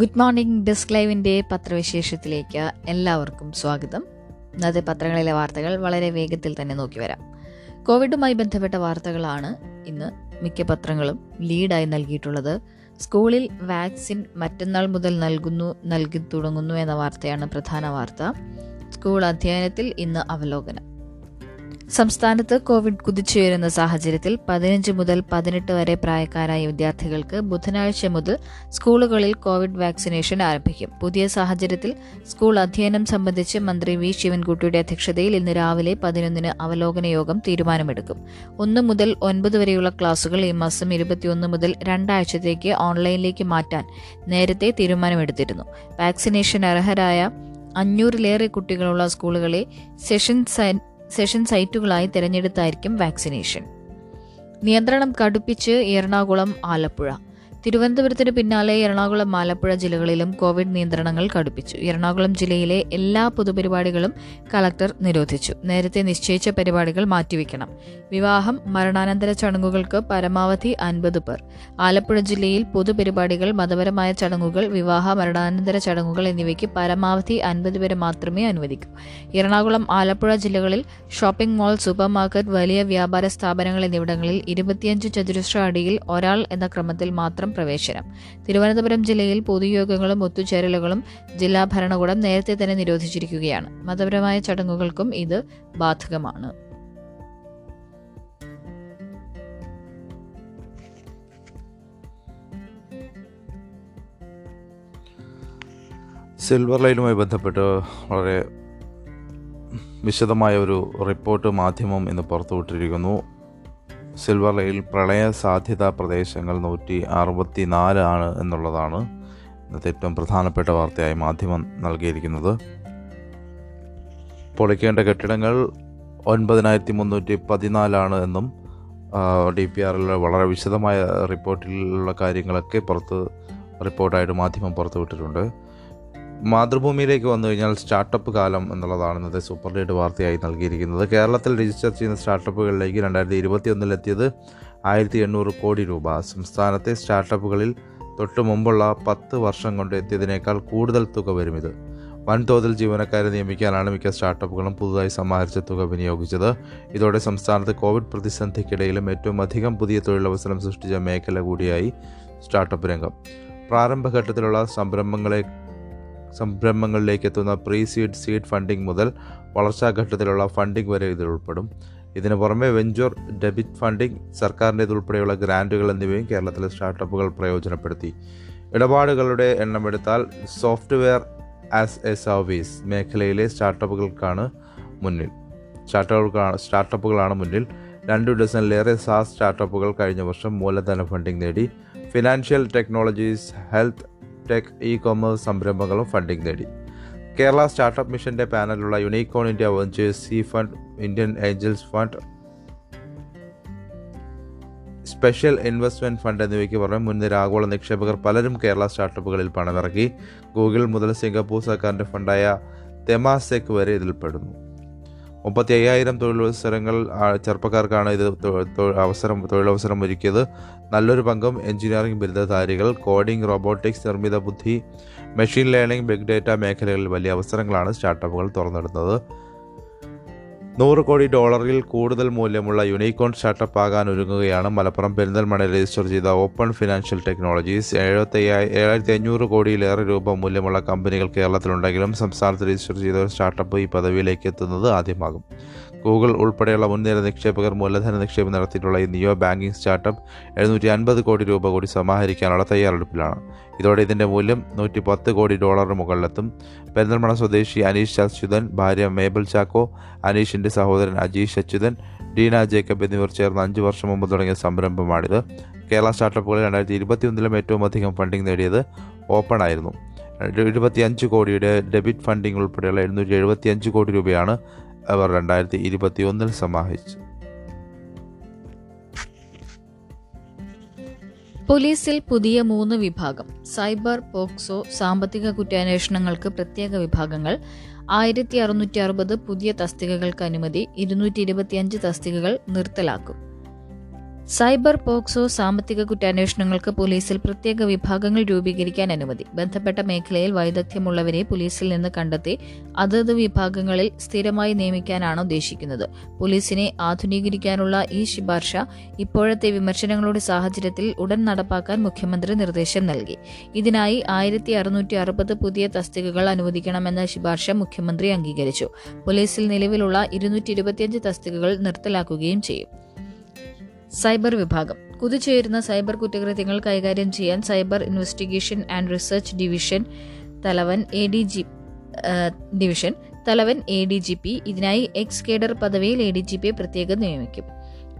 Good morning desk ലൈവിന്റെ പത്രവിശേഷത്തിലേക്ക് എല്ലാവർക്കും സ്വാഗതം. ഇന്നത്തെ പത്രങ്ങളിലെ വാർത്തകൾ വളരെ വേഗത്തിൽ തന്നെ നോക്കി വരാം. കോവിഡുമായി ബന്ധപ്പെട്ട വാർത്തകളാണ് ഇന്ന് മിക്ക പത്രങ്ങളും ലീഡായി നൽകിയിട്ടുള്ളത്. സ്കൂളിൽ വാക്സിൻ മറ്റന്നാൾ മുതൽ നൽകുന്നു നൽകി തുടങ്ങുന്നു എന്ന വാർത്തയാണ് പ്രധാന വാർത്ത. സ്കൂൾ അധ്യയനത്തിൽ ഇന്ന് അവലോകനം. സംസ്ഥാനത്ത് കോവിഡ് കുതിച്ചുയരുന്ന സാഹചര്യത്തിൽ പതിനഞ്ച് മുതൽ പതിനെട്ട് വരെ പ്രായക്കാരായ വിദ്യാർത്ഥികൾക്ക് ബുധനാഴ്ച മുതൽ സ്കൂളുകളിൽ കോവിഡ് വാക്സിനേഷൻ ആരംഭിക്കും. പുതിയ സാഹചര്യത്തിൽ സ്കൂൾ അധ്യയനം സംബന്ധിച്ച് മന്ത്രി വി ശിവൻകുട്ടിയുടെ അധ്യക്ഷതയിൽ ഇന്ന് രാവിലെ പതിനൊന്നിന് അവലോകന യോഗം തീരുമാനമെടുക്കും. ഒന്ന് മുതൽ ഒൻപത് വരെയുള്ള ക്ലാസുകൾ ഈ മാസം ഇരുപത്തിയൊന്ന് മുതൽ രണ്ടാഴ്ചത്തേക്ക് ഓൺലൈനിലേക്ക് മാറ്റാൻ നേരത്തെ തീരുമാനമെടുത്തിരുന്നു. വാക്സിനേഷൻ അർഹരായ അഞ്ഞൂറിലേറെ കുട്ടികളുള്ള സ്കൂളുകളെ സെഷൻ സെഷൻ സൈറ്റുകളായി തിരഞ്ഞെടുത്തായിരിക്കും വാക്സിനേഷൻ. നിയന്ത്രണം കടുപ്പിച്ച് എറണാകുളം ആലപ്പുഴ. തിരുവനന്തപുരത്തിന് പിന്നാലെ എറണാകുളം ആലപ്പുഴ ജില്ലകളിലും കോവിഡ് നിയന്ത്രണങ്ങൾ കടുപ്പിച്ചു. എറണാകുളം ജില്ലയിലെ എല്ലാ പൊതുപരിപാടികളും കളക്ടർ നിരോധിച്ചു. നേരത്തെ നിശ്ചയിച്ച പരിപാടികൾ മാറ്റിവെക്കണം. വിവാഹം മരണാനന്തര ചടങ്ങുകൾക്ക് പരമാവധി അൻപത് പേർ. ആലപ്പുഴ ജില്ലയിൽ പൊതുപരിപാടികൾ മതപരമായ ചടങ്ങുകൾ വിവാഹ മരണാനന്തര ചടങ്ങുകൾ എന്നിവയ്ക്ക് പരമാവധി അൻപത് പേരെ മാത്രമേ അനുവദിക്കൂ. എറണാകുളം ആലപ്പുഴ ജില്ലകളിൽ ഷോപ്പിംഗ് മാൾ സൂപ്പർ മാർക്കറ്റ് വലിയ വ്യാപാര സ്ഥാപനങ്ങൾ എന്നിവിടങ്ങളിൽ ഇരുപത്തിയഞ്ച് ചതുരശ്ര അടിയിൽ ഒരാൾ എന്ന ക്രമത്തിൽ മാത്രം പ്രവേശനം. തിരുവനന്തപുരം ജില്ലയിൽ പൊതുയോഗങ്ങളും ഒത്തുചേരലുകളും ജില്ലാ ഭരണകൂടം നേരത്തെ തന്നെ നിരോധിച്ചിരിക്കുകയാണ്. മതപരമായ ചടങ്ങുകൾക്കും ഇത് ബാധകമാണ്. സിൽവർ ലൈനുമായി ബന്ധപ്പെട്ട് വളരെ വിശദമായ ഒരു റിപ്പോർട്ട് മാധ്യമം ഇന്ന് പുറത്തുവിട്ടിരിക്കുന്നു. സിൽവർ ലൈനിൽ പ്രളയ സാധ്യതാ പ്രദേശങ്ങൾ നൂറ്റി അറുപത്തി നാല് ആണ് എന്നുള്ളതാണ് ഇന്നത്തെ ഏറ്റവും പ്രധാനപ്പെട്ട വാർത്തയായി മാധ്യമം നൽകിയിരിക്കുന്നത്. പൊളിക്കേണ്ട കെട്ടിടങ്ങൾ ഒൻപതിനായിരത്തി മുന്നൂറ്റി പതിനാലാണ് എന്നും ഡി പി ആറിൽ വളരെ വിശദമായ റിപ്പോർട്ടിലുള്ള കാര്യങ്ങളൊക്കെ പുറത്ത് റിപ്പോർട്ടായിട്ട് മാധ്യമം പുറത്തുവിട്ടിട്ടുണ്ട്. മാതൃഭൂമിയിലേക്ക് വന്നു കഴിഞ്ഞാൽ സ്റ്റാർട്ടപ്പ് കാലം എന്നുള്ളതാണ് ഇന്നത്തെ സൂപ്പർ ലീഡ് വാർത്തയായി നൽകിയിരിക്കുന്നത്. കേരളത്തിൽ രജിസ്റ്റർ ചെയ്യുന്ന സ്റ്റാർട്ടപ്പുകളിലേക്ക് രണ്ടായിരത്തി ഇരുപത്തിയൊന്നിലെത്തിയത് ആയിരത്തി എണ്ണൂറ് കോടി രൂപ. സംസ്ഥാനത്തെ സ്റ്റാർട്ടപ്പുകളിൽ തൊട്ട് മുമ്പുള്ള പത്ത് വർഷം കൊണ്ട് എത്തിയതിനേക്കാൾ കൂടുതൽ തുക വരും ഇത്. വൻതോതിൽ ജീവനക്കാരെ നിയമിക്കാനാണ് മിക്ക സ്റ്റാർട്ടപ്പുകളും പുതുതായി സമാഹരിച്ച തുക വിനിയോഗിച്ചത്. ഇതോടെ സംസ്ഥാനത്ത് കോവിഡ് പ്രതിസന്ധിക്കിടയിലും ഏറ്റവും അധികം പുതിയ തൊഴിലവസരം സൃഷ്ടിച്ച മേഖല കൂടിയായി സ്റ്റാർട്ടപ്പ് രംഗം. പ്രാരംഭഘട്ടത്തിലുള്ള സംരംഭങ്ങളെ സംരംഭങ്ങളിലേക്ക് എത്തുന്ന പ്രീ സീഡ് സീഡ് ഫണ്ടിംഗ് മുതൽ വളർച്ചാഘട്ടത്തിലുള്ള ഫണ്ടിംഗ് വരെ ഇതിൽ ഉൾപ്പെടും. ഇതിനു പുറമെ വെഞ്ചർ ഡെബിറ്റ് ഫണ്ടിംഗ് സർക്കാരിന്റേതുൾപ്പെടെയുള്ള ഗ്രാന്റുകൾ എന്നിവയും കേരളത്തിലെ സ്റ്റാർട്ടപ്പുകൾ പ്രയോജനപ്പെടുത്തി. ഇടപാടുകളുടെ എണ്ണമെടുത്താൽ സോഫ്റ്റ്വെയർ ആസ് എ സർവീസ് മേഖലയിലെ സ്റ്റാർട്ടപ്പുകൾക്കാണ് മുന്നിൽ. സ്റ്റാർട്ടപ്പുകൾക്കാണ് സ്റ്റാർട്ടപ്പുകളാണ് മുന്നിൽ. രണ്ടു ഡസനിലേറെ സാസ് സ്റ്റാർട്ടപ്പുകൾ കഴിഞ്ഞ വർഷം മൂലധന ഫണ്ടിംഗ് നേടി. Financial technologies health tech e commerce സംരംഭങ്ങളും ഫണ്ടിംഗ് നേടി. കേരള സ്റ്റാർട്ടപ്പ് മിഷന്റെ പാനലുള്ള unicorn India ventures C fund Indian angels fund special investment fund എന്നിവയ്ക്ക് പുറമെ മുൻനിര ആഗോള നിക്ഷേപകർ പലരും കേരള സ്റ്റാർട്ടപ്പുകളിൽ പണമിറക്കി. ഗൂഗിൾ മുതൽ സിംഗപ്പൂർ സർക്കാരിന്റെ ഫണ്ടായ തെമാസെക് വരെ ഇതിൽപ്പെടുന്നു. മുപ്പത്തി അയ്യായിരം തൊഴിലവസരങ്ങൾ ചെറുപ്പക്കാർക്കാണ് ഇത് അവസരം തൊഴിലവസരം ഒരുക്കിയത്. നല്ലൊരു പങ്കും എഞ്ചിനീയറിംഗ് ബിരുദധാരികൾ കോഡിംഗ് റോബോട്ടിക്സ് നിർമ്മിത ബുദ്ധി മെഷീൻ ലേണിംഗ് ബിഗ് ഡേറ്റ മേഖലകളിൽ വലിയ അവസരങ്ങളാണ് സ്റ്റാർട്ടപ്പുകൾ തുറന്നിടുന്നത്. നൂറ് കോടി ഡോളറിൽ കൂടുതൽ മൂല്യമുള്ള യൂണിക്കോൺ സ്റ്റാർട്ടപ്പ് ആകാൻ ഒരുങ്ങുകയാണ് മലപ്പുറം പെരിന്തൽമണ്ണ രജിസ്റ്റർ ചെയ്ത ഓപ്പൺ ഫിനാൻഷ്യൽ ടെക്നോളജീസ്. എഴുപത്തി ഏഴായിരത്തി അഞ്ഞൂറ് കോടിയിലേറെ രൂപ മൂല്യമുള്ള കമ്പനികൾ കേരളത്തിലുണ്ടെങ്കിലും സംസ്ഥാനത്ത് രജിസ്റ്റർ ചെയ്ത ഒരു സ്റ്റാർട്ടപ്പ് ഈ പദവിയിലേക്ക് എത്തുന്നത് ആദ്യമാകും. ഗൂഗിൾ ഉൾപ്പെടെയുള്ള മുൻനിര നിക്ഷേപകർ മൂലധന നിക്ഷേപം നടത്തിയിട്ടുള്ള ഈ നിയോ ബാങ്കിംഗ് സ്റ്റാർട്ടപ്പ് എഴുന്നൂറ്റി അൻപത് കോടി രൂപ കൂടി സമാഹരിക്കാനുള്ള തയ്യാറെടുപ്പിലാണ്. ഇതോടെ ഇതിന്റെ മൂല്യം നൂറ്റി പത്ത് കോടി ഡോളറിന് മുകളിലെത്തും. പെരിന്തൽമണ സ്വദേശി അനീഷ് അച്യുതൻ ഭാര്യ മേബൽ ചാക്കോ അനീഷിന്റെ സഹോദരൻ അജീഷ് അച്യുതൻ ഡീന ജേക്കബ് എന്നിവർ ചേർന്ന് അഞ്ച് വർഷം മുമ്പ് തുടങ്ങിയ സംരംഭമാണിത്. കേരള സ്റ്റാർട്ടപ്പുകളിൽ രണ്ടായിരത്തി ഇരുപത്തിയൊന്നിലും ഏറ്റവും അധികം ഫണ്ടിംഗ് നേടിയത് ഓപ്പൺ ആയിരുന്നു. ഇരുപത്തിയഞ്ച് കോടിയുടെ ഡെബിറ്റ് ഫണ്ടിംഗ് ഉൾപ്പെടെയുള്ള എഴുന്നൂറ്റി എഴുപത്തിയഞ്ച് കോടി രൂപയാണ് അവർ രണ്ടായിരത്തി ഇരുപത്തി ഒന്നിൽ സമാഹരിച്ചു പോലീസിൽ പുതിയ മൂന്ന് വിഭാഗം സൈബർ പോക്സോ സാമ്പത്തിക കുറ്റാന്വേഷണങ്ങൾക്ക് പ്രത്യേക വിഭാഗങ്ങൾ ആയിരത്തി അറുന്നൂറ്റി അറുപത് പുതിയ തസ്തികകൾക്ക് അനുമതി ഇരുന്നൂറ്റി ഇരുപത്തിയഞ്ച് തസ്തികകൾ നിർത്തലാക്കും. സൈബർ പോക്സോ സാമ്പത്തിക കുറ്റാന്വേഷണങ്ങൾക്ക് പോലീസിൽ പ്രത്യേക വിഭാഗങ്ങൾ രൂപീകരിക്കാൻ അനുമതി. ബന്ധപ്പെട്ട മേഖലയിൽ വൈദഗ്ധ്യമുള്ളവരെ പോലീസിൽ നിന്ന് കണ്ടെത്തി അതത് വിഭാഗങ്ങളിൽ സ്ഥിരമായി നിയമിക്കാനാണ് ഉദ്ദേശിക്കുന്നത്. പോലീസിനെ ആധുനീകരിക്കാനുള്ള ഈ ശുപാർശ ഇപ്പോഴത്തെ വിമർശനങ്ങളുടെ സാഹചര്യത്തിൽ ഉടൻ നടപ്പാക്കാൻ മുഖ്യമന്ത്രി നിർദ്ദേശം നൽകി. ഇതിനായി ആയിരത്തി അറുന്നൂറ്റി അറുപത് പുതിയ തസ്തികകൾ അനുവദിക്കണമെന്ന ശുപാർശ മുഖ്യമന്ത്രി അംഗീകരിച്ചു. പോലീസിൽ നിലവിലുള്ള ഇരുന്നൂറ്റി തസ്തികകൾ നിർത്തലാക്കുകയും ചെയ്യും. സൈബർ വിഭാഗം. കുതിച്ചുയരുന്ന സൈബർ കുറ്റകൃത്യങ്ങൾ കൈകാര്യം ചെയ്യാൻ cyber investigation and research division തലവൻ എ ഡി ജി ഡിവിഷൻ തലവൻ എ ഡി ജി പി ഇതിനായി എക്സ് കേഡർ പദവിയിൽ എ ഡി ജി പിയെ പ്രത്യേകം നിയമിക്കും.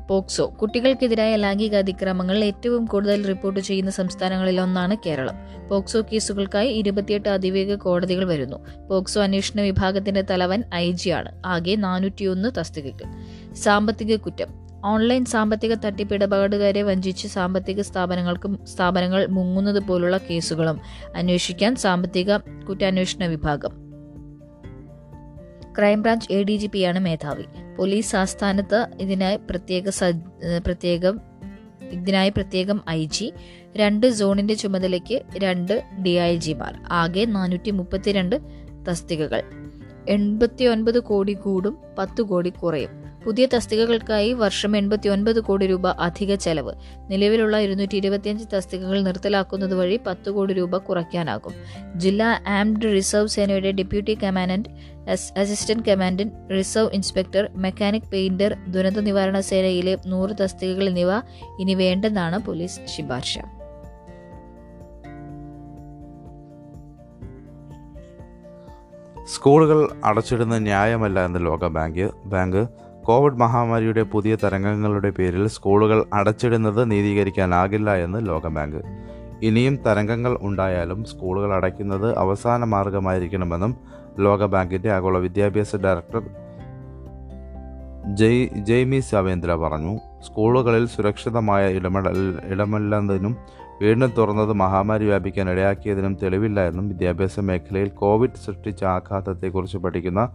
പോക്സോ കുട്ടികൾക്കെതിരായ ലൈംഗിക അതിക്രമങ്ങൾ ഏറ്റവും കൂടുതൽ റിപ്പോർട്ട് ചെയ്യുന്ന സംസ്ഥാനങ്ങളിലൊന്നാണ് കേരളം. പോക്സോ കേസുകൾക്കായി ഇരുപത്തിയെട്ട് അതിവേഗ കോടതികൾ വരുന്നു. പോക്സോ അന്വേഷണ വിഭാഗത്തിന്റെ തലവൻ ഐ ജി ആണ്. ആകെ നാനൂറ്റിയൊന്ന് തസ്തികകൾ. സാമ്പത്തിക കുറ്റം. ഓൺലൈൻ സാമ്പത്തിക തട്ടിപ്പ് ഇടപാടുകാരെ വഞ്ചിച്ച് സാമ്പത്തിക സ്ഥാപനങ്ങൾക്ക് സ്ഥാപനങ്ങൾ മുങ്ങുന്നത് പോലുള്ള കേസുകളും. അന്വേഷിക്കാൻ സാമ്പത്തിക കുറ്റാന്വേഷണ വിഭാഗം. ക്രൈംബ്രാഞ്ച് എ ഡി ജി പിയാണ് മേധാവി. പോലീസ് ആസ്ഥാനത്ത് ഇതിനായി പ്രത്യേക പ്രത്യേകം ഇതിനായി പ്രത്യേകം ഐ ജി രണ്ട് സോണിന്റെ ചുമതലയ്ക്ക് രണ്ട് ഡി ഐ ജിമാർ ആകെ നാനൂറ്റി മുപ്പത്തിരണ്ട് തസ്തികകൾ. എൺപത്തി ഒൻപത് കോടി കൂടും പത്ത് കോടി കുറയും. പുതിയ തസ്തികകൾക്കായി വർഷം എൺപത്തി ഒൻപത് കോടി രൂപ അധിക ചെലവ്. നിലവിലുള്ള ഇരുന്നൂറ്റി ഇരുപത്തിയഞ്ച് തസ്തികകൾ നിർത്തലാക്കുന്നത് വഴി പത്ത് കോടി രൂപ കുറയ്ക്കാനാകും. ജില്ലാ ആംഡ് റിസർവ് സേനയുടെ deputy commandant assistant commandant reserve inspector mechanic painter ദുരന്ത നിവാരണ സേനയിലെ നൂറ് തസ്തികകൾ എന്നിവ ഇനി വേണ്ടെന്നാണ് പോലീസ് ശുപാർശ. സ്കൂളുകൾ അടച്ചിടുന്നത് ന്യായമല്ല എന്ന് ലോക ബാങ്ക് ബാങ്ക് കോവിഡ് മഹാമാരിയുടെ പുതിയ തരംഗങ്ങളുടെ പേരിൽ സ്കൂളുകൾ അടച്ചിടുന്നത് നീതീകരിക്കാനാകില്ല എന്ന് ലോകബാങ്ക്. ഇനിയും തരംഗങ്ങൾ ഉണ്ടായാലും സ്കൂളുകൾ അടയ്ക്കുന്നത് അവസാന മാർഗമായിരിക്കണമെന്നും ലോകബാങ്കിന്റെ ആഗോള വിദ്യാഭ്യാസ ഡയറക്ടർ ജയ് ജെയ്മി സവേന്ദ്ര പറഞ്ഞു. സ്കൂളുകളിൽ സുരക്ഷിതമായ ഇടപെടൽ ഇടമല്ലെന്നതിനും വീണ്ടും തുറന്നത് മഹാമാരി വ്യാപിക്കാൻ ഇടയാക്കിയതിനും തെളിവില്ല എന്നും വിദ്യാഭ്യാസ മേഖലയിൽ കോവിഡ് സൃഷ്ടിച്ച ആഘാതത്തെക്കുറിച്ച് പഠിക്കുന്ന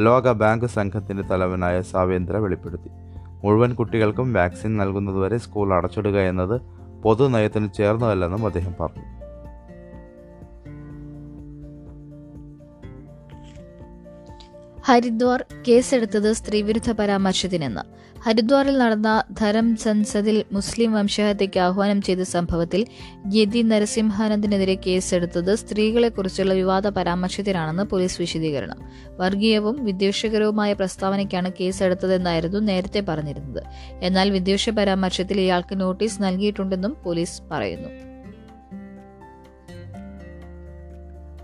ലോക ബാങ്ക് സംഘത്തിന്റെ തലവനായ സാവേന്ദ്ര വെളിപ്പെടുത്തി. മുഴുവൻ കുട്ടികൾക്കും വാക്സിൻ നൽകുന്നതുവരെ സ്കൂൾ അടച്ചിടുക എന്നത് പൊതുനയത്തിന് ചേർന്നതല്ലെന്നും അദ്ദേഹം പറഞ്ഞു. ഹരിദ്വാർ കേസെടുത്തത് സ്ത്രീവിരുദ്ധ പരാമർശത്തിനെന്ന്. ഹരിദ്വാറിൽ നടന്ന ധരം സൻസദിൽ മുസ്ലിം വംശഹത്യയ്ക്ക് ആഹ്വാനം ചെയ്ത സംഭവത്തിൽ യതി നരസിംഹാനന്ദിനെതിരെ കേസെടുത്തത് സ്ത്രീകളെക്കുറിച്ചുള്ള വിവാദ പരാമർശത്തിനാണെന്ന് പോലീസ് വിശദീകരണം. വർഗീയവും വിദ്വേഷകരവുമായ പ്രസ്താവനയ്ക്കാണ് കേസെടുത്തതെന്നായിരുന്നു നേരത്തെ പറഞ്ഞിരുന്നത്. എന്നാൽ വിദ്വേഷ പരാമർശത്തിൽ ഇയാൾക്ക് നോട്ടീസ് നൽകിയിട്ടുണ്ടെന്നും പോലീസ് പറയുന്നു.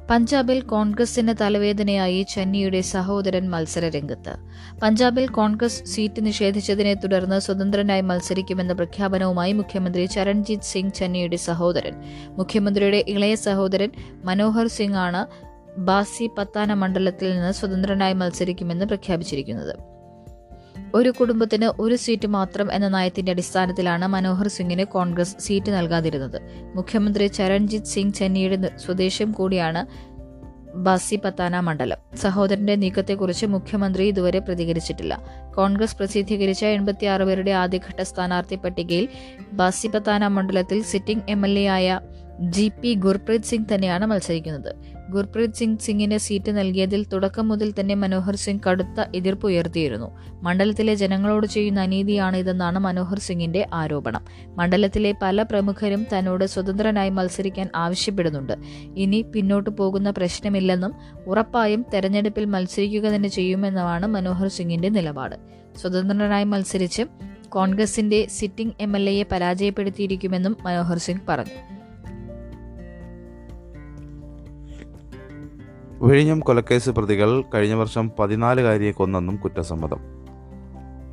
പഞ്ചാബിൽ കോൺഗ്രസിന് തലവേദനയായി ചെന്നിയുടെ സഹോദരൻ മത്സര രംഗത്ത് പഞ്ചാബിൽ കോൺഗ്രസ് സീറ്റ് നിഷേധിച്ചതിനെ തുടർന്ന് സ്വതന്ത്രനായി മത്സരിക്കുമെന്ന പ്രഖ്യാപനവുമായി മുഖ്യമന്ത്രി ചരൺജിത് സിംഗ് ചെന്നിയുടെ സഹോദരൻ മുഖ്യമന്ത്രിയുടെ ഇളയ സഹോദരൻ മനോഹർ സിംഗ് ആണ് ബാസി പത്താന മണ്ഡലത്തിൽ നിന്ന് സ്വതന്ത്രനായി മത്സരിക്കുമെന്ന് പ്രഖ്യാപിച്ചിരിക്കുന്നത്. ഒരു കുടുംബത്തിന് ഒരു സീറ്റ് മാത്രം എന്ന നയത്തിന്റെ അടിസ്ഥാനത്തിലാണ് മനോഹർ സിംഗിന് കോൺഗ്രസ് സീറ്റ് നൽകാതിരുന്നത്. മുഖ്യമന്ത്രി ചരൺജിത് സിംഗ് ചെന്നിയുടെ സ്വദേശം കൂടിയാണ് ബാസി പത്താന മണ്ഡലം. സഹോദരന്റെ നീക്കത്തെക്കുറിച്ച് മുഖ്യമന്ത്രി ഇതുവരെ പ്രതികരിച്ചിട്ടില്ല. കോൺഗ്രസ് പ്രസിദ്ധീകരിച്ച എൺപത്തിയാറ് പേരുടെ ആദ്യഘട്ട സ്ഥാനാർത്ഥി പട്ടികയിൽ ബാസി പത്താന മണ്ഡലത്തിൽ സിറ്റിംഗ് എം എൽ എ ആയ ജി പി ഗുർപ്രീത് സിംഗ് തന്നെയാണ് മത്സരിക്കുന്നത്. ഗുർപ്രീത് സിംഗ് സിംഗിന് സീറ്റ് നൽകിയതിൽ തുടക്കം മുതൽ തന്നെ മനോഹർ സിംഗ് കടുത്ത എതിർപ്പ് ഉയർത്തിയിരുന്നു. മണ്ഡലത്തിലെ ജനങ്ങളോട് ചെയ്യുന്ന അനീതിയാണ് ഇതെന്നാണ് മനോഹർ സിംഗിന്റെ ആരോപണം. മണ്ഡലത്തിലെ പല പ്രമുഖരും തന്നോട് സ്വതന്ത്രനായി മത്സരിക്കാൻ ആവശ്യപ്പെടുന്നുണ്ട്. ഇനി പിന്നോട്ടു പോകുന്ന പ്രശ്നമില്ലെന്നും ഉറപ്പായും തെരഞ്ഞെടുപ്പിൽ മത്സരിക്കുക തന്നെ ചെയ്യുമെന്നുമാണ് മനോഹർ സിംഗിന്റെ നിലപാട്. സ്വതന്ത്രനായി മത്സരിച്ച് കോൺഗ്രസിന്റെ സിറ്റിംഗ് എം എൽ എയെ പരാജയപ്പെടുത്തിയിരിക്കുമെന്നും മനോഹർ സിംഗ് പറഞ്ഞു. വിഴിഞ്ഞം കൊലക്കേസ് പ്രതികൾ കഴിഞ്ഞ വർഷം പതിനാലുകാരിയെ കൊന്നെന്നും കുറ്റസമ്മതം.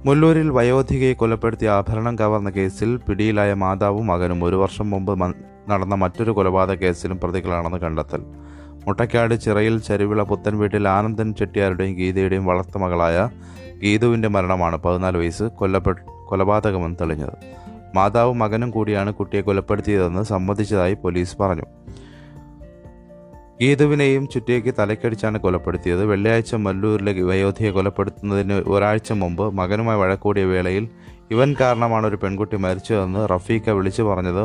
മുല്ലൂരിൽ വയോധികയെ കൊലപ്പെടുത്തിയ ആഭരണം കവർന്ന കേസിൽ പിടിയിലായ മാതാവും മകനും ഒരു വർഷം മുമ്പ് നടന്ന മറ്റൊരു കൊലപാതക കേസിലും പ്രതികളാണെന്ന് കണ്ടെത്തൽ. മുട്ടക്കാട് ചിറയിൽ ചരുവിള പുത്തൻ വീട്ടിൽ ആനന്ദൻ ചെട്ടിയാരുടെയും ഗീതയുടെയും വളർത്തുമകളായ ഗീതുവിന്റെ മരണമാണ് പതിനാല് വയസ്സ് കൊല്ലപ്പെട്ട കൊലപാതകമെന്ന് തെളിഞ്ഞത്. മാതാവും മകനും കൂടിയാണ് കുട്ടിയെ കൊലപ്പെടുത്തിയതെന്ന് സമ്മതിച്ചതായി പോലീസ് പറഞ്ഞു. ഗീതുവിനെയും ചുറ്റിയേക്ക് തലക്കടിച്ചാണ് കൊലപ്പെടുത്തിയത്. വെള്ളിയാഴ്ച മല്ലൂരിലെ വയോധിയെ കൊലപ്പെടുത്തുന്നതിന് ഒരാഴ്ച മുമ്പ് മകനുമായി വഴക്കൂടിയ വേളയിൽ ഇവൻ കാരണമാണ് ഒരു പെൺകുട്ടി മരിച്ചതെന്ന് റഫീഖ വിളിച്ചു പറഞ്ഞത്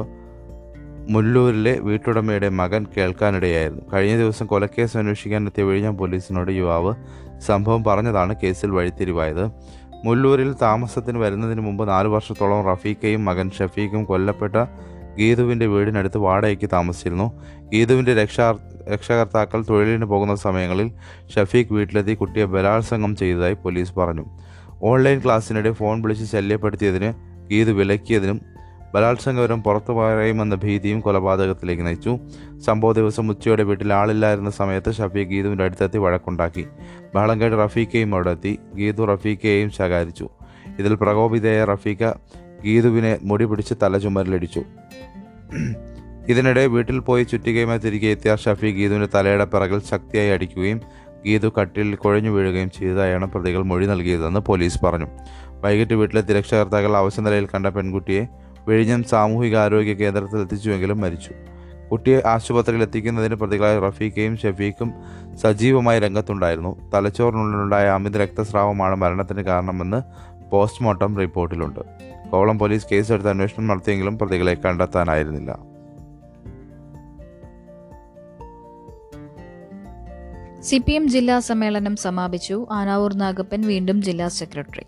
മുല്ലൂരിലെ വീട്ടുടമയുടെ മകൻ കേൾക്കാനിടയായിരുന്നു. കഴിഞ്ഞ ദിവസം കൊലക്കേസ് അന്വേഷിക്കാൻ എത്തിയ വിഴിഞ്ഞം പോലീസിനോട് യുവാവ് സംഭവം പറഞ്ഞതാണ് കേസിൽ വഴിത്തിരിവായത്. മുല്ലൂരിൽ താമസത്തിന് വരുന്നതിന് മുമ്പ് നാലു വർഷത്തോളം റഫീഖയും മകൻ ഷഫീഖും കൊല്ലപ്പെട്ട ഗീതുവിന്റെ വീടിനടുത്ത് വാടകയ്ക്ക് താമസിച്ചിരുന്നു. ഗീതുവിന്റെ രക്ഷാ രക്ഷകർത്താക്കൾ തൊഴിലിന് പോകുന്ന സമയങ്ങളിൽ ഷഫീഖ് വീട്ടിലെത്തി കുട്ടിയെ ബലാത്സംഗം ചെയ്തതായി പോലീസ് പറഞ്ഞു. ഓൺലൈൻ ക്ലാസ്സിനിടെ ഫോൺ വിളിച്ച് ശല്യപ്പെടുത്തിയതിന് ഗീത് വിലക്കിയതിനും ബലാത്സംഗപരം പുറത്തു പറയുമെന്ന ഭീതിയും കൊലപാതകത്തിലേക്ക് നയിച്ചു. സംഭവ ദിവസം ഉച്ചയോടെ വീട്ടിൽ ആളില്ലായിരുന്ന സമയത്ത് ഷഫീഖ് ഗീതുവിന്റെ അടുത്തെത്തി വഴക്കുണ്ടാക്കി. ബഹളം കേട്ട് റഫീഖയും അവിടെ എത്തി ഗീതു റഫീഖയെയും ശകാരിച്ചു. ഇതിൽ പ്രകോപിതയായ റഫീഖ ഗീതുവിനെ മുടി പിടിച്ച് തല ചുമരിലിടിച്ചു ഇതിനിടെ വീട്ടിൽ പോയി ചുറ്റികയുമായി തിരികെ എത്തിയ ഷഫി ഗീതുവിന്റെ തലയുടെ പിറകിൽ ശക്തിയായി അടിക്കുകയും ഗീതു കട്ടിൽ കുഴഞ്ഞു വീഴുകയും ചെയ്തതായാണ് പ്രതികൾ മൊഴി നൽകിയതെന്ന് പോലീസ് പറഞ്ഞു. വൈകിട്ട് വീട്ടിലെ തിരക്ഷകർത്താക്കൾ അവശ്യ നിലയിൽ കണ്ട പെൺകുട്ടിയെ വിഴിഞ്ഞം സാമൂഹികാരോഗ്യ കേന്ദ്രത്തിൽ എത്തിച്ചുവെങ്കിലും മരിച്ചു. കുട്ടിയെ ആശുപത്രിയിൽ എത്തിക്കുന്നതിന് പ്രതികളായ റഫീഖയും ഷഫീഖും സജീവമായി രംഗത്തുണ്ടായിരുന്നു. തലച്ചോറിനുള്ളിലുണ്ടായ അമിത രക്തസ്രാവമാണ് മരണത്തിന് കാരണമെന്ന് പോസ്റ്റ്മോർട്ടം റിപ്പോർട്ടിലുണ്ട്. കോവളം പോലീസ് കേസെടുത്ത് അന്വേഷണം നടത്തിയെങ്കിലും പ്രതികളെ കണ്ടെത്താനായിരുന്നില്ല. സി പി എം ജില്ലാ സമ്മേളനം സമാപിച്ചു. ആനാവൂർ നാഗപ്പൻ വീണ്ടും ജില്ലാ secretary.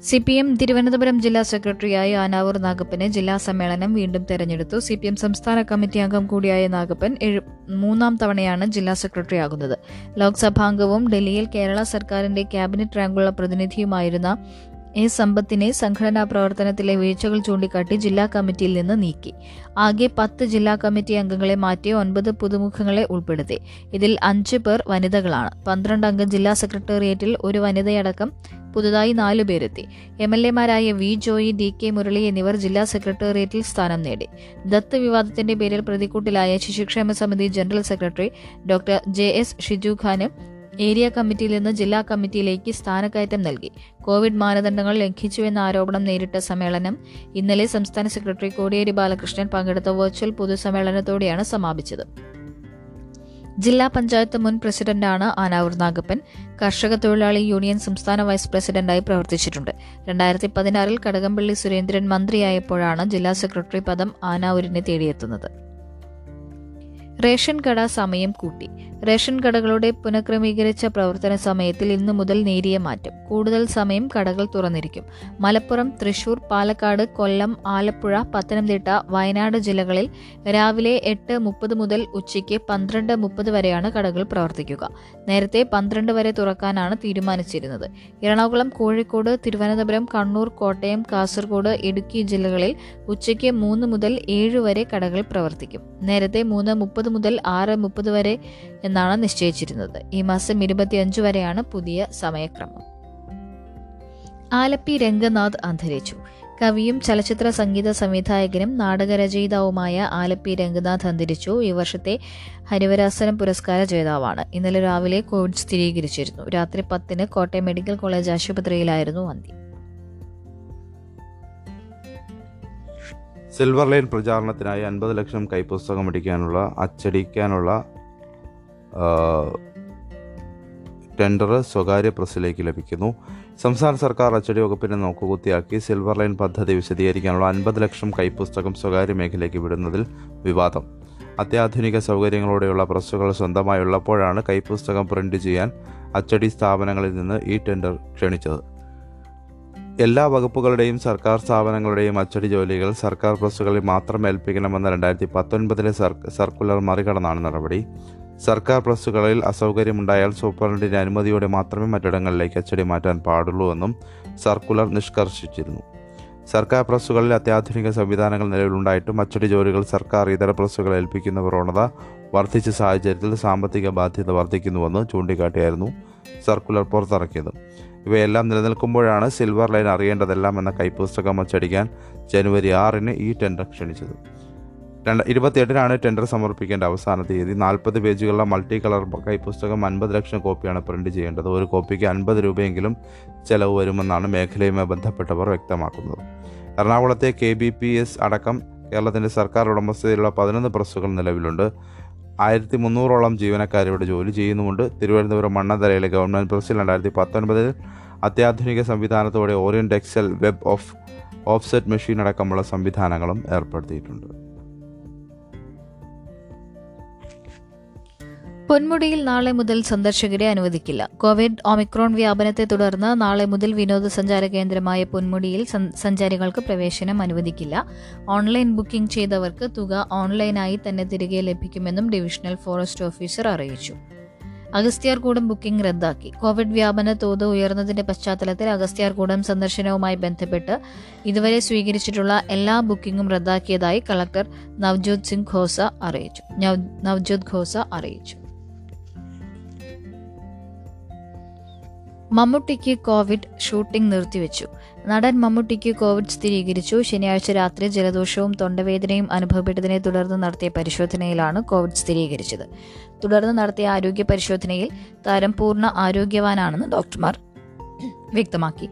C P M Thiruvananthapuram ജില്ലാ സെക്രട്ടറിയായി ആനാവൂർ നാഗപ്പനെ ജില്ലാ സമ്മേളനം വീണ്ടും തെരഞ്ഞെടുത്തു. സി പി എം സംസ്ഥാന കമ്മിറ്റി അംഗം കൂടിയായ നാഗപ്പൻ മൂന്നാം തവണയാണ് ജില്ലാ സെക്രട്ടറിയാകുന്നത് ലോക്സഭാംഗവും ഡൽഹിയിൽ കേരള സർക്കാരിന്റെ ക്യാബിനറ്റ് റാങ്കുള്ള പ്രതിനിധിയുമായിരുന്ന എ സമ്പത്തിനെ സംഘടനാ പ്രവർത്തനത്തിലെ വീഴ്ചകൾ ചൂണ്ടിക്കാട്ടി ജില്ലാ കമ്മിറ്റിയിൽ നിന്ന് നീക്കി. ആകെ പത്ത് ജില്ലാ കമ്മിറ്റി അംഗങ്ങളെ മാറ്റി ഒൻപത് പുതുമുഖങ്ങളെ ഉൾപ്പെടുത്തി. ഇതിൽ അഞ്ച് പേർ വനിതകളാണ്. പന്ത്രണ്ട് അംഗ ജില്ലാ സെക്രട്ടേറിയറ്റിൽ ഒരു വനിതയടക്കം പുതുതായി നാലു പേരെത്തി. M L എമാരായ V Joy D K Murali എന്നിവർ ജില്ലാ സെക്രട്ടേറിയറ്റിൽ സ്ഥാനം നേടി. ദത്ത് വിവാദത്തിന്റെ പേരിൽ പ്രതിക്കൂട്ടിലായ ശിശുക്ഷേമ സമിതി general secretary doctor J S Shiju Khan area കമ്മിറ്റിയിൽ നിന്ന് ജില്ലാ കമ്മിറ്റിയിലേക്ക് സ്ഥാനക്കയറ്റം നൽകി. കോവിഡ് മാനദണ്ഡങ്ങൾ ലംഘിച്ചുവെന്ന ആരോപണം നേരിട്ട സമ്മേളനം ഇന്നലെ സംസ്ഥാന സെക്രട്ടറി കോടിയേരി ബാലകൃഷ്ണൻ പങ്കെടുത്ത വെർച്വൽ പൊതുസമ്മേളനത്തോടെയാണ് സമാപിച്ചത്. ജില്ലാ പഞ്ചായത്ത് മുൻ പ്രസിഡന്റാണ് ആനാവൂർ നാഗപ്പൻ. കർഷക തൊഴിലാളി യൂണിയൻ സംസ്ഥാന വൈസ് പ്രസിഡന്റായി പ്രവർത്തിച്ചിട്ടുണ്ട്. രണ്ടായിരത്തി പതിനാറിൽ കടകംപള്ളി സുരേന്ദ്രൻ മന്ത്രിയായപ്പോഴാണ് ജില്ലാ സെക്രട്ടറി പദം ആനാവൂരിനെ തേടിയെത്തുന്നത്. റേഷൻ കട സമയം കൂട്ടി. റേഷൻ കടകളുടെ പുനഃക്രമീകരിച്ച പ്രവർത്തന സമയത്തിൽ ഇന്നു മുതൽ നേരിയ മാറ്റം. കൂടുതൽ സമയം കടകൾ തുറന്നിരിക്കും. മലപ്പുറം തൃശൂർ പാലക്കാട് കൊല്ലം ആലപ്പുഴ പത്തനംതിട്ട വയനാട് ജില്ലകളിൽ രാവിലെ എട്ട് മുപ്പത് മുതൽ ഉച്ചയ്ക്ക് പന്ത്രണ്ട് മുപ്പത് വരെയാണ് കടകൾ പ്രവർത്തിക്കുക. നേരത്തെ പന്ത്രണ്ട് വരെ തുറക്കാനാണ് തീരുമാനിച്ചിരുന്നത്. എറണാകുളം കോഴിക്കോട് തിരുവനന്തപുരം കണ്ണൂർ കോട്ടയം കാസർഗോഡ് ഇടുക്കി ജില്ലകളിൽ ഉച്ചയ്ക്ക് മൂന്ന് മുതൽ ഏഴ് വരെ കടകൾ പ്രവർത്തിക്കും. നേരത്തെ മൂന്ന് മുപ്പത് മുതൽ ആറ് മുപ്പത് വരെ എന്നാണ് നിശ്ചയിച്ചിരുന്നത്. ഈ മാസം ഇരുപത്തിയഞ്ച് വരെയാണ് പുതിയ സമയക്രമം. ആലപ്പി രംഗനാഥ് അന്തരിച്ചു. കവിയും ചലച്ചിത്ര സംഗീത സംവിധായകനും നാടകരചയിതാവുമായ ആലപ്പി രംഗനാഥ് അന്തരിച്ചു. ഈ വർഷത്തെ ഹരിവരാസനം പുരസ്കാര ജേതാവാണ്. ഇന്നലെ രാവിലെ കോവിഡ് സ്ഥിരീകരിച്ചിരുന്നു. രാത്രി പത്തിന് കോട്ടയം മെഡിക്കൽ കോളേജ് ആശുപത്രിയിലായിരുന്നു അന്ത്യം. സിൽവർ ലൈൻ പ്രചാരണത്തിനായി അൻപത് ലക്ഷം കൈപ്പുസ്തകം അടിക്കാനുള്ള അച്ചടിക്കാനുള്ള ടെൻഡർ സ്വകാര്യ പ്രസ്സിലേക്ക് ലഭിക്കുന്നു. സംസ്ഥാന സർക്കാർ അച്ചടി വകുപ്പിനെ നോക്കുകുത്തിയാക്കി സിൽവർ ലൈൻ പദ്ധതി വിശദീകരിക്കാനുള്ള അൻപത് ലക്ഷം കൈപ്പുസ്തകം സ്വകാര്യ മേഖലയ്ക്ക് വിടുന്നതിൽ വിവാദം. അത്യാധുനിക സൗകര്യങ്ങളോടെയുള്ള പ്രസ്സുകൾ സ്വന്തമായി ഉള്ളപ്പോഴാണ് കൈപ്പുസ്തകം പ്രിന്റ് ചെയ്യാൻ അച്ചടി സ്ഥാപനങ്ങളിൽ നിന്ന് ഈ ടെൻഡർ ക്ഷണിച്ചത്. എല്ലാ വകുപ്പുകളുടെയും സർക്കാർ സ്ഥാപനങ്ങളുടെയും അച്ചടി ജോലികൾ സർക്കാർ പ്രസ്സുകളിൽ മാത്രം ഏൽപ്പിക്കണമെന്ന രണ്ടായിരത്തി പത്തൊൻപതിലെ സർക്കുലർ മറികടന്നാണ് നടപടി. സർക്കാർ പ്രസ്സുകളിൽ അസൗകര്യമുണ്ടായാൽ സൂപ്രണ്ടിന്റെ അനുമതിയോടെ മാത്രമേ മറ്റിടങ്ങളിലേക്ക് അച്ചടി മാറ്റാൻ പാടുള്ളൂ എന്നും സർക്കുലർ നിഷ്കർഷിച്ചിരുന്നു. സർക്കാർ പ്രസ്സുകളിൽ അത്യാധുനിക സംവിധാനങ്ങൾ നിലവിലുണ്ടായിട്ടും അച്ചടി ജോലികൾ സർക്കാർ ഇതര പ്രസ്സുകൾ ഏൽപ്പിക്കുന്ന പ്രവണത വർദ്ധിച്ച സാഹചര്യത്തിൽ സാമ്പത്തിക ബാധ്യത വർദ്ധിക്കുന്നുവെന്ന് ചൂണ്ടിക്കാട്ടിയായിരുന്നു സർക്കുലർ പുറത്തിറക്കിയത്. ഇവയെല്ലാം നിലനിൽക്കുമ്പോഴാണ് സിൽവർ ലൈൻ അറിയേണ്ടതെല്ലാം എന്ന കൈപ്പുസ്തകം അച്ചടിക്കാൻ ജനുവരി ആറിന് ഈ ടെൻഡർ ക്ഷണിച്ചത്. രണ്ട് ഇരുപത്തിയെട്ടിനാണ് ടെൻഡർ സമർപ്പിക്കേണ്ട അവസാന തീയതി. നാൽപ്പത് പേജുകളുള്ള മൾട്ടി കളർ കൈപ്പുസ്തകം അൻപത് ലക്ഷം കോപ്പിയാണ് പ്രിന്റ് ചെയ്യേണ്ടത്. ഒരു കോപ്പിക്ക് അൻപത് രൂപയെങ്കിലും ചെലവ് വരുമെന്നാണ് മേഖലയുമായി ബന്ധപ്പെട്ടവർ വ്യക്തമാക്കുന്നത്. എറണാകുളത്തെ കെ ബി പി എസ് അടക്കം കേരളത്തിന്റെ സർക്കാർ ഉടമസ്ഥതയിലുള്ള പതിനൊന്ന് പ്രസ്സുകൾ നിലവിലുണ്ട്. ആയിരത്തി മുന്നൂറോളം ജീവനക്കാരിവിടെ ജോലി ചെയ്യുന്നുമുണ്ട്. തിരുവനന്തപുരം മണ്ണന്തലയിലെ ഗവൺമെന്റ് പ്രസ്സിൽ രണ്ടായിരത്തി പത്തൊൻപതിൽ അത്യാധുനിക സംവിധാനത്തോടെ Orient Excel web off offset machine അടക്കമുള്ള സംവിധാനങ്ങളും ഏർപ്പെടുത്തിയിട്ടുണ്ട്. പൊന്മുടിയിൽ നാളെ മുതൽ സന്ദർശകരെ അനുവദിക്കില്ല. കോവിഡ് ഒമിക്രോൺ വ്യാപനത്തെ തുടർന്ന് നാളെ മുതൽ വിനോദസഞ്ചാര കേന്ദ്രമായ പൊന്മുടിയിൽ സഞ്ചാരികൾക്ക് പ്രവേശനം അനുവദിക്കില്ല. ഓൺലൈൻ ബുക്കിംഗ് ചെയ്തവർക്ക് തുക ഓൺലൈനായി തന്നെ തിരികെ ലഭിക്കുമെന്നും ഡിവിഷണൽ ഫോറസ്റ്റ് ഓഫീസർ അറിയിച്ചു. അഗസ്ത്യാർകൂടം ബുക്കിംഗ് റദ്ദാക്കി. കോവിഡ് വ്യാപന തോത് ഉയർന്നതിന്റെ പശ്ചാത്തലത്തിൽ അഗസ്ത്യാർകൂടം സന്ദർശനവുമായി ബന്ധപ്പെട്ട് ഇതുവരെ സ്വീകരിച്ചിട്ടുള്ള എല്ലാ ബുക്കിംഗും റദ്ദാക്കിയതായി കളക്ടർ നവ്ജോത് സിംഗ് ഖോസ അറിയിച്ചു. നവ്- നവ്ജോത് ഖോസ അറിയിച്ചു. മമ്മൂട്ടിക്ക് കോവിഡ് ഷൂട്ടിംഗ് നിർത്തിവെച്ചു. നടൻ മമ്മൂട്ടിക്ക് കോവിഡ് സ്ഥിരീകരിച്ചു. ശനിയാഴ്ച രാത്രി ജലദോഷവും തൊണ്ടവേദനയും അനുഭവപ്പെട്ടതിനെ തുടർന്ന് നടത്തിയ പരിശോധനയിലാണ് കോവിഡ് സ്ഥിരീകരിച്ചത്. തുടർന്ന് നടത്തിയ ആരോഗ്യ പരിശോധനയിൽ താരം പൂർണ ആരോഗ്യവാനാണെന്ന് ഡോക്ടർമാർ വ്യക്തമാക്കി.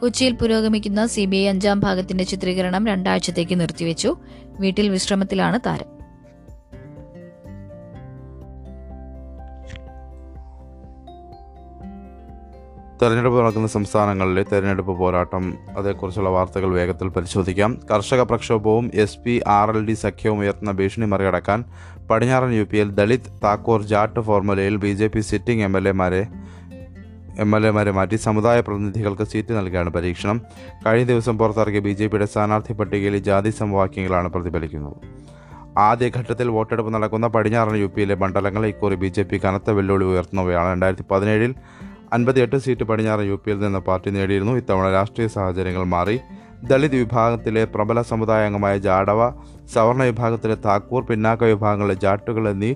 കൊച്ചിയിൽ പുരോഗമിക്കുന്ന സി ബി ഐ അഞ്ചാം ഭാഗത്തിന്റെ ചിത്രീകരണം രണ്ടാഴ്ചത്തേക്ക് നിർത്തിവെച്ചു. വീട്ടിൽ വിശ്രമത്തിലാണ് താരം. തെരഞ്ഞെടുപ്പ് നടക്കുന്ന സംസ്ഥാനങ്ങളിലെ തെരഞ്ഞെടുപ്പ് പോരാട്ടം അതേക്കുറിച്ചുള്ള വാർത്തകൾ വേഗത്തിൽ പരിശോധിക്കാം. കർഷക പ്രക്ഷോഭവും S P R L D സഖ്യവും ഉയർത്തുന്ന ഭീഷണി മറികടക്കാൻ പടിഞ്ഞാറൻ യു പിയിൽ ദളിത് താക്കൂർ ജാട്ട് ഫോർമുലയിൽ B J P sitting M L എമാരെ എം എൽ എമാരെ മാറ്റി സമുദായ പ്രതിനിധികൾക്ക് സീറ്റ് നൽകിയാണ് പരീക്ഷണം. കഴിഞ്ഞ ദിവസം പുറത്തിറക്കിയ ബി ജെ പിയുടെ സ്ഥാനാർത്ഥി പട്ടികയിൽ ജാതി സമവാക്യങ്ങളാണ് പ്രതിഫലിക്കുന്നത്. ആദ്യഘട്ടത്തിൽ വോട്ടെടുപ്പ് നടക്കുന്ന പടിഞ്ഞാറൻ യു പിയിലെ മണ്ഡലങ്ങൾ ഇക്കുറി ബി ജെ പി കനത്ത വെല്ലുവിളി ഉയർത്തുന്നവയാണ്. രണ്ടായിരത്തി പതിനേഴിൽ അൻപത്തിയെട്ട് സീറ്റ് പടിഞ്ഞാറൻ യു പിയിൽ നിന്ന് പാർട്ടി നേടിയിരുന്നു. ഇത്തവണ രാഷ്ട്രീയ സാഹചര്യങ്ങൾ മാറി. ദളിത് വിഭാഗത്തിലെ പ്രബല സമുദായ അംഗമായ ജാഡവ സവർണ വിഭാഗത്തിലെ താക്കൂർ പിന്നാക്ക വിഭാഗങ്ങളിലെ ജാട്ടുകൾ എന്നീ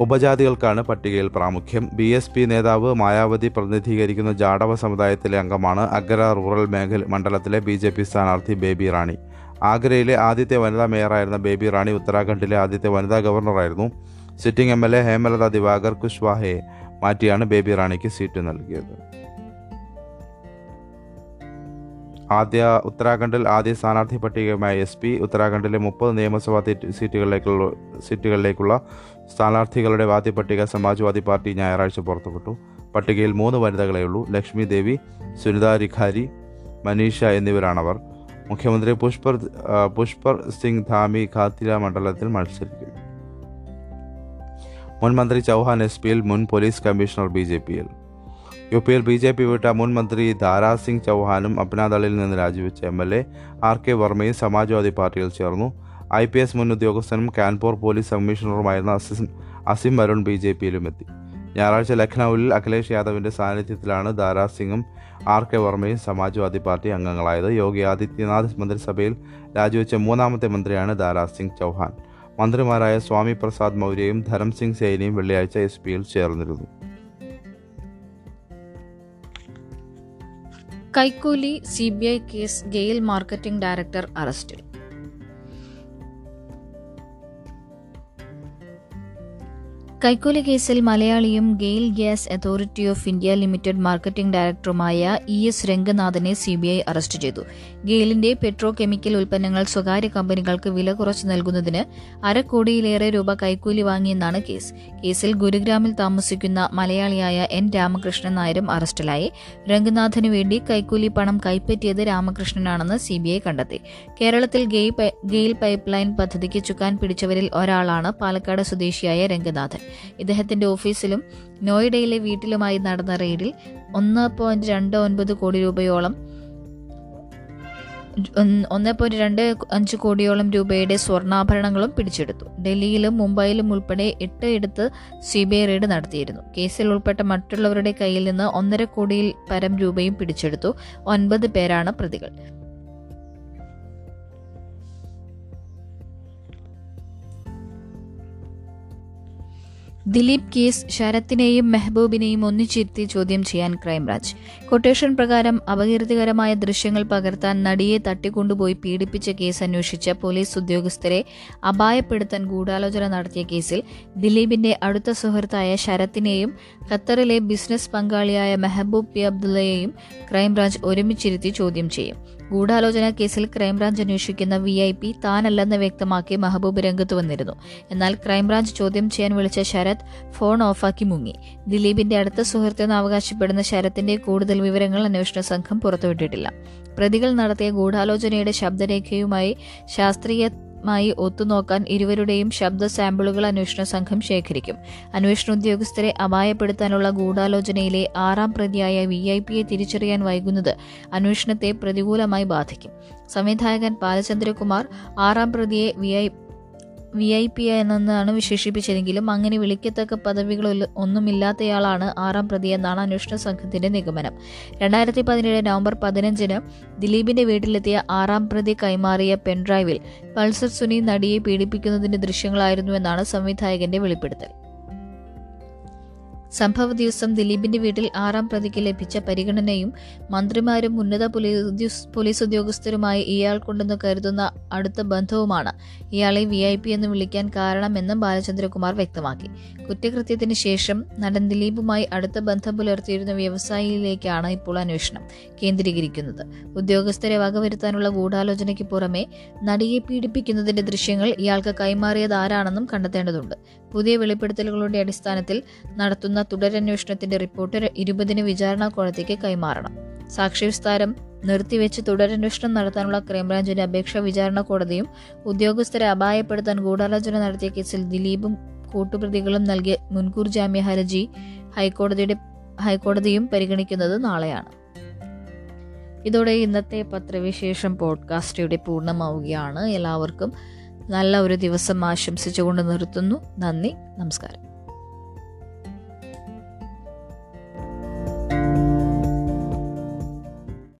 ഉപജാതികൾക്കാണ് പട്ടികയിൽ പ്രാമുഖ്യം. ബി എസ് പി നേതാവ് മായാവതി പ്രതിനിധീകരിക്കുന്ന ജാഡവ സമുദായത്തിലെ അംഗമാണ് അഗ്ര റൂറൽ മേഖല മണ്ഡലത്തിലെ ബി ജെ പി സ്ഥാനാർത്ഥി ബേബി റാണി. ആഗ്രയിലെ ആദ്യത്തെ വനിതാ മേയറായിരുന്ന ബേബി റാണി ഉത്തരാഖണ്ഡിലെ ആദ്യത്തെ വനിതാ ഗവർണറായിരുന്നു. Sitting M L A Hemlata Diwakar കുശ്വാഹയെ മാറ്റിയാണ് ബേബി റാണിക്ക് സീറ്റ് നൽകിയത്. ആദ്യ ഉത്തരാഖണ്ഡിൽ ആദ്യ സ്ഥാനാർത്ഥി പട്ടികയുമായ എസ് പി ഉത്തരാഖണ്ഡിലെ മുപ്പത് നിയമസഭാ സീറ്റുകളിലേക്കുള്ള സീറ്റുകളിലേക്കുള്ള സ്ഥാനാർത്ഥികളുടെ ആദ്യ പട്ടിക സമാജ്വാദി പാർട്ടി ഞായറാഴ്ച പുറത്തുവിട്ടു. പട്ടികയിൽ മൂന്ന് വനിതകളേ ഉള്ളൂ. ലക്ഷ്മി ദേവി സുനിത രിഖാരി മനീഷ എന്നിവരാണവർ. മുഖ്യമന്ത്രി പുഷ്പർ പുഷ്പർ സിംഗ് ധാമി ഖാത്തിര മണ്ഡലത്തിൽ മത്സരിക്കും. മുൻ മന്ത്രി ചൗഹാൻ എസ് പിയിൽ മുൻ പോലീസ് കമ്മീഷണർ ബി ജെ പിയിൽ. യു പിയിൽ ബി ജെ പി വിട്ട മുൻ മന്ത്രി ദാരാ സിംഗ് ചൗഹാനും അപ്നാദളിൽ നിന്ന് രാജിവെച്ച M L A R K വർമ്മയും Samajwadi പാർട്ടിയിൽ ചേർന്നു. ഐ പി എസ് മുൻ ഉദ്യോഗസ്ഥനും കാൻപൂർ പോലീസ് കമ്മീഷണറുമായിരുന്ന അസിം അസിം വരുൺ ബി ജെ പിയിലും എത്തി. ഞായറാഴ്ച ലഖ്നൌവിൽ അഖിലേഷ് യാദവിന്റെ സാന്നിധ്യത്തിലാണ് ദാരാ സിംഗും ആർ കെ വർമ്മയും സമാജ്വാദി പാർട്ടി അംഗങ്ങളായത്. യോഗി ആദിത്യനാഥ് മന്ത്രിസഭയിൽ രാജിവെച്ച മൂന്നാമത്തെ മന്ത്രിയാണ് ദാരാ സിംഗ് ചൗഹാൻ. മന്ത്രിമാരായ സ്വാമി പ്രസാദ് മൗര്യയും ധരംസിംഗ് സിംഗ് സൈനിയും വെള്ളിയാഴ്ച എസ് പിയിൽ ചേർന്നിരുന്നു. കൈക്കൂലി C B I case GAIL marketing director അറസ്റ്റിൽ. കൈക്കൂലി കേസിൽ മലയാളിയും GAIL gas authority of India limited marketing ഡയറക്ടറുമായ ഇ എസ് രംഗനാഥനെ സി ബി ഐ അറസ്റ്റ് ചെയ്തു. ഗെയിലിന്റെ പെട്രോ കെമിക്കൽ ഉൽപ്പന്നങ്ങൾ സ്വകാര്യ കമ്പനികൾക്ക് വില കുറച്ച് നൽകുന്നതിന് അരക്കോടിയിലേറെ രൂപ കൈക്കൂലി വാങ്ങിയെന്നാണ് കേസ്. കേസിൽ ഗുരുഗ്രാമിൽ താമസിക്കുന്ന മലയാളിയായ എൻ രാമകൃഷ്ണൻ നായരും അറസ്റ്റിലായി. രംഗനാഥന് വേണ്ടി കൈക്കൂലി പണം കൈപ്പറ്റിയത് രാമകൃഷ്ണനാണെന്ന് സി ബി ഐ കണ്ടെത്തി. കേരളത്തിൽ ഗെയിൽ പൈപ്പ് ലൈൻ പദ്ധതിക്ക് ചുക്കാൻ പിടിച്ചവരിൽ ഒരാളാണ് പാലക്കാട് സ്വദേശിയായ രംഗനാഥൻ. ഇദ്ദേഹത്തിന്റെ ഓഫീസിലും നോയിഡയിലെ വീട്ടിലുമായി നടന്ന റെയ്ഡിൽ ഒന്ന് പോയിന്റ് രണ്ട് ഒൻപത് കോടി രൂപയോളം ഒന്ന് പോയിന്റ് രണ്ട് അഞ്ച് കോടിയോളം രൂപയുടെ സ്വർണാഭരണങ്ങളും പിടിച്ചെടുത്തു. ഡൽഹിയിലും മുംബൈയിലും ഉൾപ്പെടെ എട്ട് ഇടത്ത് സി ബി ഐ റെയ്ഡ് നടത്തിയിരുന്നു. കേസിൽ ഉൾപ്പെട്ട മറ്റുള്ളവരുടെ കയ്യിൽ നിന്ന് ഒന്നര കോടിയിൽ പരം രൂപയും പിടിച്ചെടുത്തു. ഒൻപത് പേരാണ് പ്രതികൾ. ദിലീപ് കേസ് ശരത്തിനെയും മെഹബൂബിനെയും ഒന്നിച്ചിരുത്തി ചോദ്യം ചെയ്യാൻ ക്രൈംബ്രാഞ്ച്. കൊട്ടേഷൻ പ്രകാരം അപകീർത്തികരമായ ദൃശ്യങ്ങൾ പകർത്താൻ നടിയെ തട്ടിക്കൊണ്ടുപോയി പീഡിപ്പിച്ച കേസ് അന്വേഷിച്ച പോലീസ് ഉദ്യോഗസ്ഥരെ അപായപ്പെടുത്താൻ ഗൂഢാലോചന നടത്തിയ കേസിൽ ദിലീപിന്റെ അടുത്ത സുഹൃത്തായ ശരത്തിനെയും ഖത്തറിലെ ബിസിനസ് പങ്കാളിയായ മെഹബൂബ് പി അബ്ദുള്ളയെയും ക്രൈംബ്രാഞ്ച് ഒരുമിച്ചിരുത്തി ചോദ്യം ചെയ്യും. ഗൂഢാലോചന കേസിൽ ക്രൈംബ്രാഞ്ച് അന്വേഷിക്കുന്ന വി ഐ പി താനല്ലെന്ന് വ്യക്തമാക്കി മെഹബൂബ് രംഗത്ത് വന്നിരുന്നു. എന്നാൽ ക്രൈംബ്രാഞ്ച് ചോദ്യം ചെയ്യാൻ വിളിച്ച ശരത് ഫോൺ ഓഫാക്കി മുങ്ങി. ദിലീപിന്റെ അടുത്ത സുഹൃത്തെന്ന് അവകാശപ്പെടുന്ന ശരത്തിന്റെ കൂടുതൽ വിവരങ്ങൾ അന്വേഷണ സംഘം പുറത്തുവിട്ടിട്ടില്ല. പ്രതികൾ നടത്തിയ ഗൂഢാലോചനയുടെ ശബ്ദരേഖയുമായി ശാസ്ത്രീയ മായി ഒത്തുനോക്കാൻ ഇരുവരുടെയും ശബ്ദ സാമ്പിളുകൾ അന്വേഷണ സംഘം ശേഖരിക്കും. അന്വേഷണ ഉദ്യോഗസ്ഥരെ അപായപ്പെടുത്താനുള്ള ഗൂഢാലോചനയിലെ ആറാം പ്രതിയായ വി ഐ പിയെ തിരിച്ചറിയാൻ വൈകുന്നത് അന്വേഷണത്തെ പ്രതികൂലമായി ബാധിക്കും. സംവിധായകൻ ബാലചന്ദ്രകുമാർ ആറാം പ്രതിയെ V I V I P എന്നാണ് വിശേഷിപ്പിച്ചതെങ്കിലും അങ്ങനെ വിളിക്കത്തക്ക പദവികൾ ഒന്നുമില്ലാത്തയാളാണ് ആറാം പ്രതി എന്നാണ് അന്വേഷണ സംഘത്തിന്റെ നിഗമനം. രണ്ടായിരത്തി പതിനേഴ് നവംബർ പതിനഞ്ചിന് ദിലീപിന്റെ വീട്ടിലെത്തിയ ആറാം പ്രതി കൈമാറിയ പെൻഡ്രൈവിൽ പൾസർ സുനി നടിയെ പീഡിപ്പിക്കുന്നതിന്റെ ദൃശ്യങ്ങളായിരുന്നുവെന്നാണ് സംവിധായകന്റെ വെളിപ്പെടുത്തൽ. സംഭവ ദിവസം ദിലീപിന്റെ വീട്ടിൽ ആറാം പ്രതിക്ക് ലഭിച്ച പരിഗണനയും മന്ത്രിമാരും ഉന്നത പോലീസ് ഉദ്യോഗസ്ഥരുമായി ഇയാൾ ഇയാൾക്കുണ്ടെന്ന് കരുതുന്ന അടുത്ത ബന്ധവുമാണ് ഇയാളെ വി ഐ പി എന്ന് വിളിക്കാൻ കാരണമെന്നും ബാലചന്ദ്രകുമാർ വ്യക്തമാക്കി. കുറ്റകൃത്യത്തിന് ശേഷം നടൻ ദിലീപുമായി അടുത്ത ബന്ധം പുലർത്തിയിരുന്ന വ്യവസായിയിലേക്കാണ് ഇപ്പോൾ അന്വേഷണം കേന്ദ്രീകരിക്കുന്നത്. ഉദ്യോഗസ്ഥരെ വകവരുത്താനുള്ള ഗൂഢാലോചനയ്ക്ക് പുറമെ നടിയെ പീഡിപ്പിക്കുന്നതിന്റെ ദൃശ്യങ്ങൾ ഇയാൾക്ക് കൈമാറിയത് ആരാണെന്നും കണ്ടെത്തേണ്ടതുണ്ട്. പുതിയ വെളിപ്പെടുത്തലുകളുടെ അടിസ്ഥാനത്തിൽ നടത്തുന്ന തുടരന്വേഷണത്തിന്റെ റിപ്പോർട്ട് ഇരുപതിന് വിചാരണ കോടതിക്ക് കൈമാറണം. സാക്ഷി വിസ്താരം നിർത്തിവെച്ച് തുടരന്വേഷണം നടത്താനുള്ള ക്രൈംബ്രാഞ്ചിന്റെ അപേക്ഷ വിചാരണ കോടതിയും ഉദ്യോഗസ്ഥരെ അപായപ്പെടുത്താൻ ഗൂഢാലോചന നടത്തിയ കേസിൽ ദിലീപും കൂട്ടുപ്രതികളും നൽകിയ മുൻകൂർ ജാമ്യ ഹർജി ഹൈക്കോടതിയുടെ ഹൈക്കോടതിയും പരിഗണിക്കുന്നത് നാളെയാണ്. ഇതോടെ ഇന്നത്തെ പത്രവിശേഷം പോഡ്കാസ്റ്റ് ഇവിടെ പൂർണമാവുകയാണ്. എല്ലാവർക്കും നല്ല ഒരു ദിവസം ആശംസിച്ചുകൊണ്ട് നിർത്തുന്നു. നന്ദി നമസ്കാരം.